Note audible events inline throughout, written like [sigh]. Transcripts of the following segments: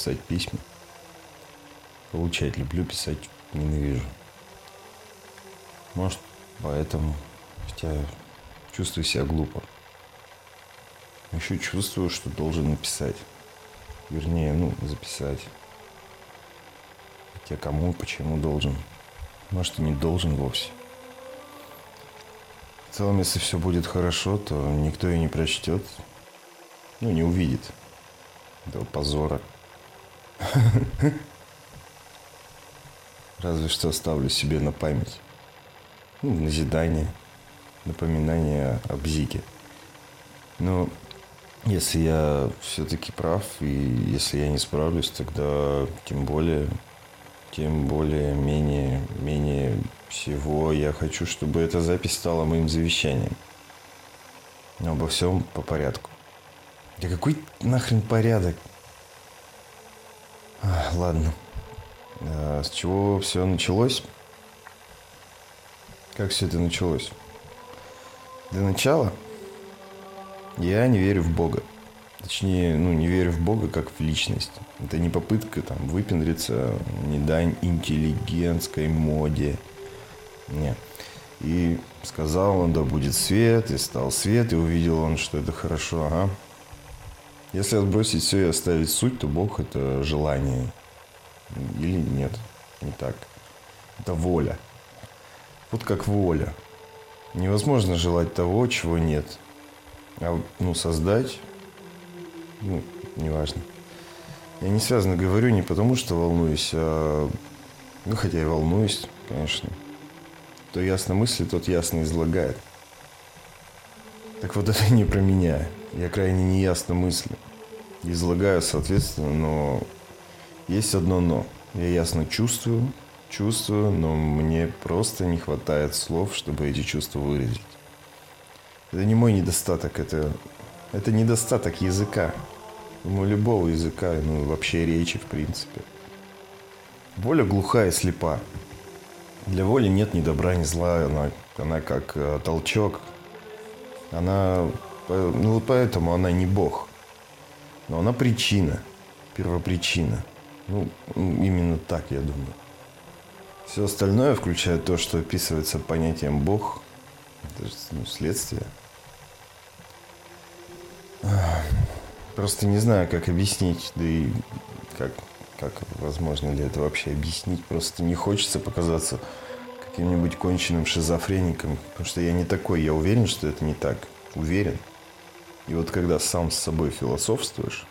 писать письма. Получать люблю, писать ненавижу. Может, поэтому, хотя чувствую себя глупо. Еще чувствую, что должен написать. Вернее, ну, записать. Хотя кому, почему должен. Может, и не должен вовсе. В целом, если все будет хорошо, то никто и не прочтет. Ну, не увидит этого позора. [laughs] Разве что оставлю себе на память. Ну, назидание, напоминание об Зике. Но если я все-таки прав, и если я не справлюсь, тогда тем более, тем более, менее, менее всего я хочу, чтобы эта запись стала моим завещанием. Но обо всем по порядку. Да какой нахрен порядок? Ладно. А, с чего все началось? Как все это началось? Для начала я не верю в Бога. Точнее, ну, не верю в Бога как в личность. Это не попытка там выпендриться, не дань интеллигентской моде. Нет. И сказал он, да будет свет, и стал свет, и увидел он, что это хорошо. Ага. Если отбросить все и оставить суть, то Бог – это желание. Или нет, не так. Это воля. Вот как воля. Невозможно желать того, чего нет. А ну, создать, ну, неважно. Я не связано говорю не потому, что волнуюсь, а... Ну, хотя и волнуюсь, конечно. Кто ясно мыслит, тот ясно излагает. Так вот это не про меня. Я крайне неясно мыслю. Излагаю, соответственно, но есть одно но. Я ясно чувствую, чувствую, но мне просто не хватает слов, чтобы эти чувства выразить. Это не мой недостаток, это, это недостаток языка. Ну, любого языка, ну, вообще речи, в принципе. Воля глухая и слепа. Для воли нет ни добра, ни зла. Она, она как э, толчок. Она... Ну, вот поэтому она не Бог. Но она причина. Первопричина. Ну, именно так, я думаю. Все остальное, включая то, что описывается понятием Бог, это ну, следствие. Просто не знаю, как объяснить, да и как, как возможно ли это вообще объяснить. Просто не хочется показаться каким-нибудь конченным шизофреником, потому что я не такой, я уверен, что это не так. Уверен. И вот когда сам с собой философствуешь,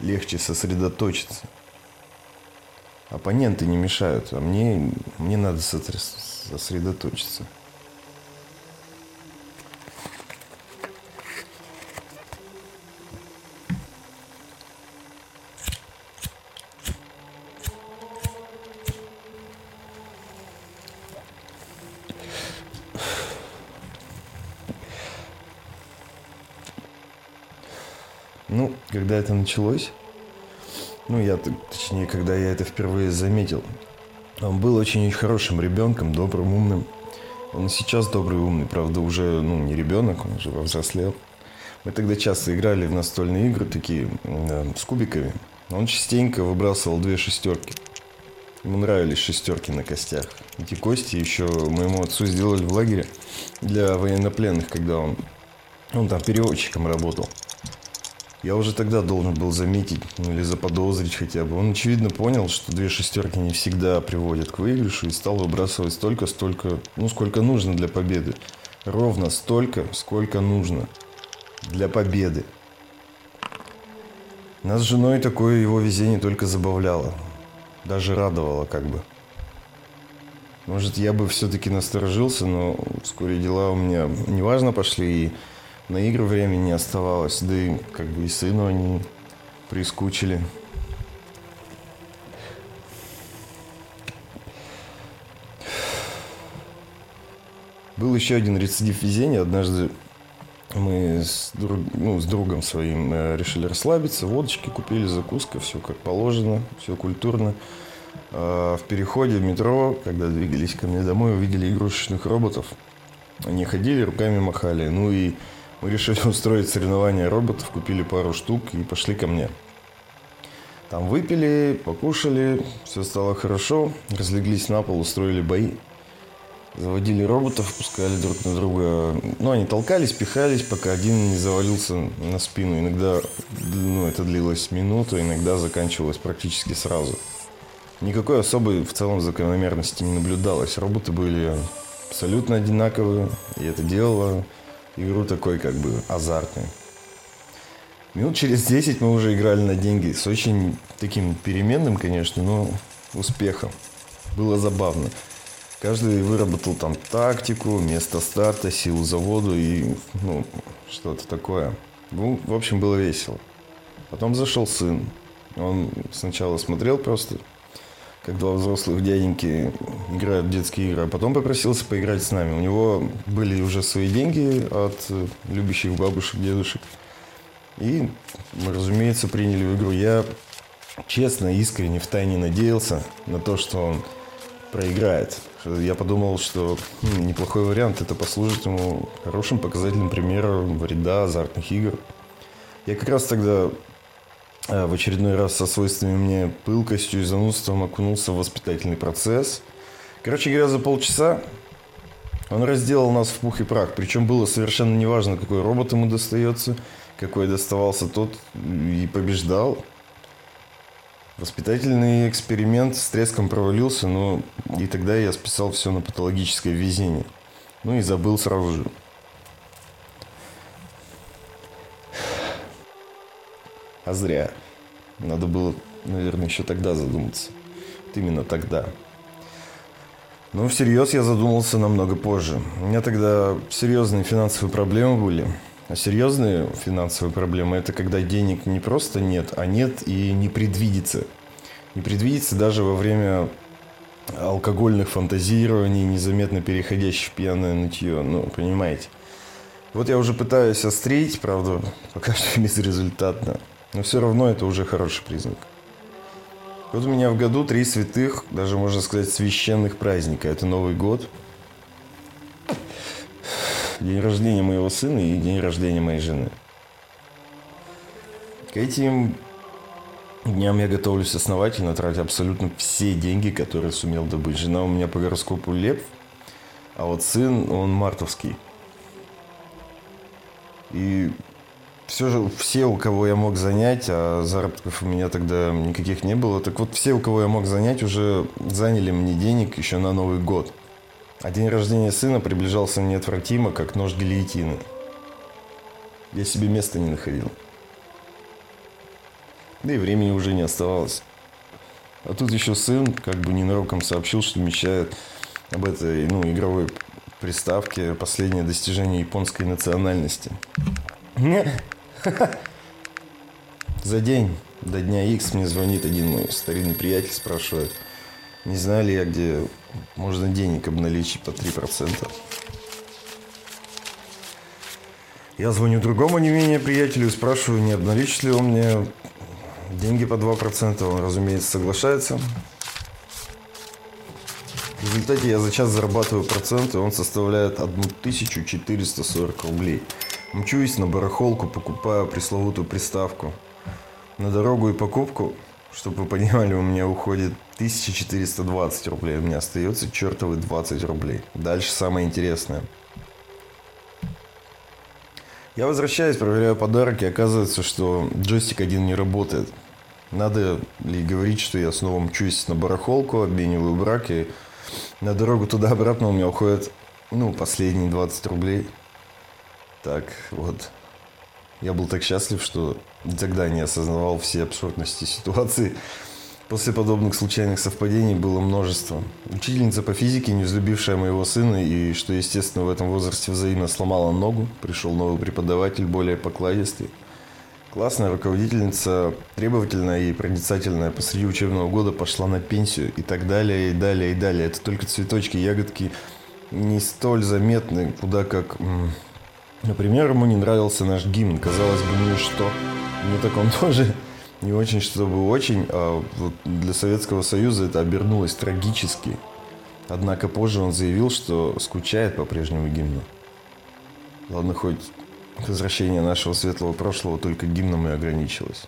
легче сосредоточиться. Оппоненты не мешают, а мне, мне надо сосредоточиться. Ну, когда это началось, ну, я, точнее, когда я это впервые заметил, он был очень хорошим ребенком, добрым, умным. Он сейчас добрый умный, правда, уже, ну, не ребенок, он уже взрослел. Мы тогда часто играли в настольные игры такие, э, с кубиками. Он частенько выбрасывал две шестерки. Ему нравились шестерки на костях. Эти кости еще моему отцу сделали в лагере для военнопленных, когда он, он там переводчиком работал. Я уже тогда должен был заметить, ну или заподозрить хотя бы. Он, очевидно, понял, что две шестерки не всегда приводят к выигрышу и стал выбрасывать столько, столько, ну, сколько нужно для победы. Ровно столько, сколько нужно для победы. Нас с женой такое его везение только забавляло. Даже радовало как бы. Может, я бы все-таки насторожился, но вскоре дела у меня неважно пошли, и на игры времени не оставалось, да и как бы и сыну они прискучили. Был еще один рецидив везения. Однажды мы с, друг, ну, с другом своим э, решили расслабиться, водочки купили, закуска, все как положено, все культурно. А в переходе в метро, когда двигались ко мне домой, увидели игрушечных роботов. Они ходили, руками махали. Ну и мы решили [laughs] устроить соревнования роботов, купили пару штук и пошли ко мне. Там выпили, покушали, все стало хорошо, разлеглись на пол, устроили бои. Заводили роботов, пускали друг на друга. Ну, они толкались, пихались, пока один не завалился на спину. Иногда ну, это длилось минуту, иногда заканчивалось практически сразу. Никакой особой в целом закономерности не наблюдалось. Роботы были абсолютно одинаковые, и это делало игру такой как бы азартной. Минут через 10 мы уже играли на деньги с очень таким переменным, конечно, но успехом. Было забавно. Каждый выработал там тактику, место старта, силу заводу и ну, что-то такое. Ну, в общем, было весело. Потом зашел сын. Он сначала смотрел просто, как два взрослых дяденьки играют в детские игры, а потом попросился поиграть с нами. У него были уже свои деньги от любящих бабушек, дедушек. И мы, разумеется, приняли в игру. Я честно, искренне, в тайне надеялся на то, что он проиграет. Я подумал, что хм, неплохой вариант. Это послужит ему хорошим показательным примером вреда азартных игр. Я как раз тогда в очередной раз со свойственными мне пылкостью и занудством окунулся в воспитательный процесс. Короче говоря, за полчаса он разделал нас в пух и прах. Причем было совершенно неважно, какой робот ему достается, какой доставался тот и побеждал. Воспитательный эксперимент с треском провалился, но и тогда я списал все на патологическое везение. Ну и забыл сразу же. А зря. Надо было, наверное, еще тогда задуматься. Вот именно тогда. Но всерьез я задумался намного позже. У меня тогда серьезные финансовые проблемы были. А серьезные финансовые проблемы – это когда денег не просто нет, а нет и не предвидится. Не предвидится даже во время алкогольных фантазирований, незаметно переходящих в пьяное нытье. Ну, понимаете. Вот я уже пытаюсь острить, правда, пока [laughs] что безрезультатно. Но все равно это уже хороший признак. Вот у меня в году три святых, даже можно сказать священных праздника. Это Новый год – день рождения моего сына и день рождения моей жены. К этим дням я готовлюсь основательно, тратя абсолютно все деньги, которые сумел добыть. Жена у меня по гороскопу лев, а вот сын, он мартовский. И все же все, у кого я мог занять, а заработков у меня тогда никаких не было, так вот все, у кого я мог занять, уже заняли мне денег еще на Новый год – а день рождения сына приближался неотвратимо, как нож гильотины. Я себе места не находил. Да и времени уже не оставалось. А тут еще сын как бы ненароком сообщил, что мечтает об этой ну, игровой приставке последнее достижение японской национальности. [laughs] За день до дня X мне звонит один мой старинный приятель, спрашивает – не знаю ли я, где можно денег обналичить по 3%. Я звоню другому не менее приятелю и спрашиваю, не обналичит ли он мне деньги по 2%. Он, разумеется, соглашается. В результате я за час зарабатываю процент, и он составляет 1440 рублей. Мчусь на барахолку, покупаю пресловутую приставку. На дорогу и покупку чтобы вы понимали, у меня уходит 1420 рублей. У меня остается чертовы 20 рублей. Дальше самое интересное. Я возвращаюсь, проверяю подарки. Оказывается, что джойстик один не работает. Надо ли говорить, что я снова мчусь на барахолку, обмениваю брак, и на дорогу туда-обратно у меня уходит, ну, последние 20 рублей. Так, вот. Я был так счастлив, что тогда не осознавал все абсурдности ситуации. После подобных случайных совпадений было множество. Учительница по физике, не взлюбившая моего сына и, что естественно, в этом возрасте взаимно сломала ногу. Пришел новый преподаватель, более покладистый. Классная руководительница, требовательная и проницательная, посреди учебного года пошла на пенсию и так далее, и далее, и далее. Это только цветочки, ягодки не столь заметны, куда как Например, ему не нравился наш гимн. Казалось бы, ну что? Мне так он [laughs] тоже не очень, чтобы очень. А вот для Советского Союза это обернулось трагически. Однако позже он заявил, что скучает по прежнему гимну. Ладно, хоть возвращение нашего светлого прошлого только гимном и ограничилось.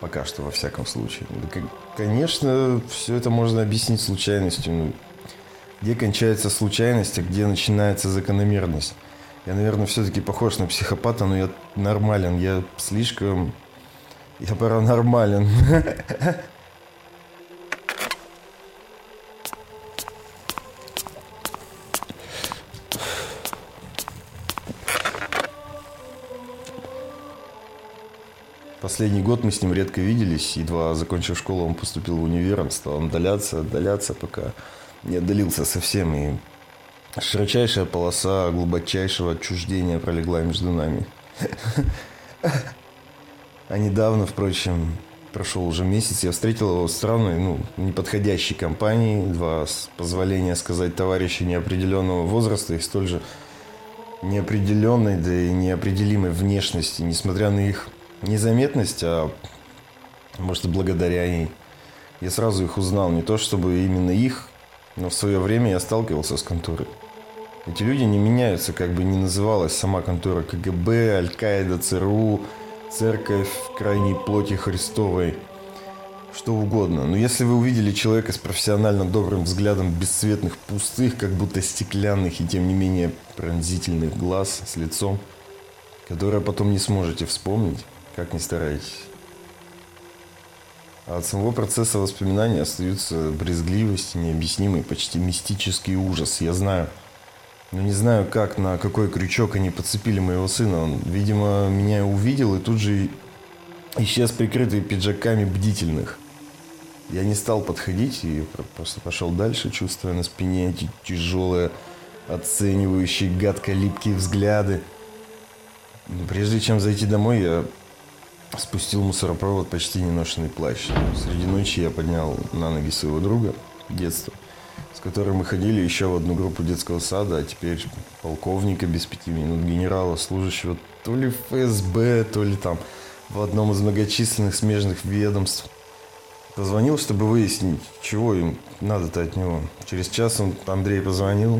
Пока что, во всяком случае. Конечно, все это можно объяснить случайностью. Ну, где кончается случайность, а где начинается закономерность. Я, наверное, все-таки похож на психопата, но я нормален. Я слишком... Я паранормален. Последний год мы с ним редко виделись. Едва закончив школу, он поступил в универ, он стал отдаляться, отдаляться, пока не отдалился совсем. И широчайшая полоса глубочайшего отчуждения пролегла между нами. А недавно, впрочем, прошел уже месяц, я встретил его в странной, ну, неподходящей компании, два, с позволения сказать, товарища неопределенного возраста и столь же неопределенной, да и неопределимой внешности, несмотря на их незаметность, а может благодаря ей. Я сразу их узнал, не то чтобы именно их, но в свое время я сталкивался с конторой. Эти люди не меняются, как бы ни называлась сама контора КГБ, Аль-Каида, ЦРУ, Церковь крайней плоти Христовой, что угодно. Но если вы увидели человека с профессионально добрым взглядом бесцветных, пустых, как будто стеклянных и тем не менее пронзительных глаз с лицом, которое потом не сможете вспомнить, как ни старайтесь. А от самого процесса воспоминания остаются брезгливость, необъяснимый, почти мистический ужас. Я знаю, но не знаю, как, на какой крючок они подцепили моего сына. Он, видимо, меня увидел и тут же исчез прикрытый пиджаками бдительных. Я не стал подходить и просто пошел дальше, чувствуя на спине эти тяжелые, оценивающие, гадко-липкие взгляды. Прежде чем зайти домой, я спустил мусоропровод почти неношенный плащ. Среди ночи я поднял на ноги своего друга детства, с которым мы ходили еще в одну группу детского сада, а теперь полковника без пяти минут, генерала, служащего то ли ФСБ, то ли там в одном из многочисленных смежных ведомств. Позвонил, чтобы выяснить, чего им надо-то от него. Через час он, Андрей позвонил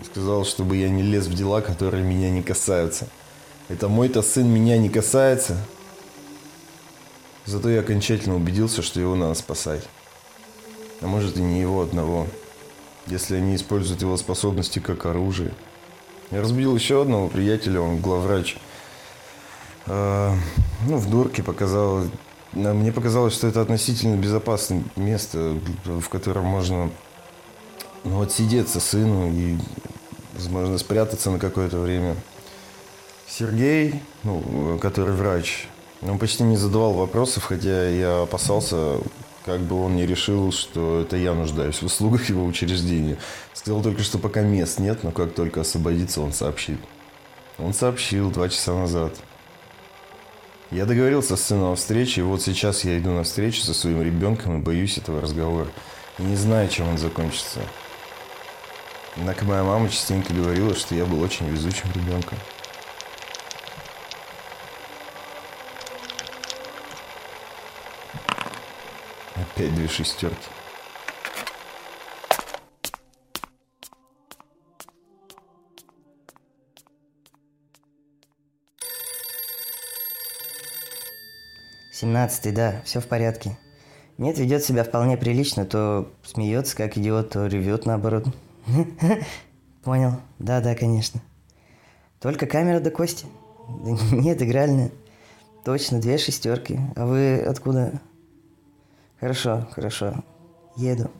и сказал, чтобы я не лез в дела, которые меня не касаются. Это мой-то сын меня не касается, Зато я окончательно убедился, что его надо спасать. А может и не его одного, если они используют его способности как оружие. Я разбил еще одного приятеля, он главврач. А, ну, в дурке показал... Мне показалось, что это относительно безопасное место, в котором можно ну, отсидеться сыну и, возможно, спрятаться на какое-то время. Сергей, ну, который врач, он почти не задавал вопросов, хотя я опасался, как бы он не решил, что это я нуждаюсь в услугах его учреждения. Сказал только, что пока мест нет, но как только освободится, он сообщит. Он сообщил два часа назад. Я договорился с сыном о встрече, и вот сейчас я иду на встречу со своим ребенком и боюсь этого разговора. И не знаю, чем он закончится. Однако моя мама частенько говорила, что я был очень везучим ребенком. Опять две шестерки. Семнадцатый, да, все в порядке. Нет, ведет себя вполне прилично, то смеется как идиот, то ревет наоборот. [laughs] Понял. Да, да, конечно. Только камера до кости. [laughs] Нет, игральная. Точно, две шестерки. А вы откуда? Хорошо, хорошо. Еду.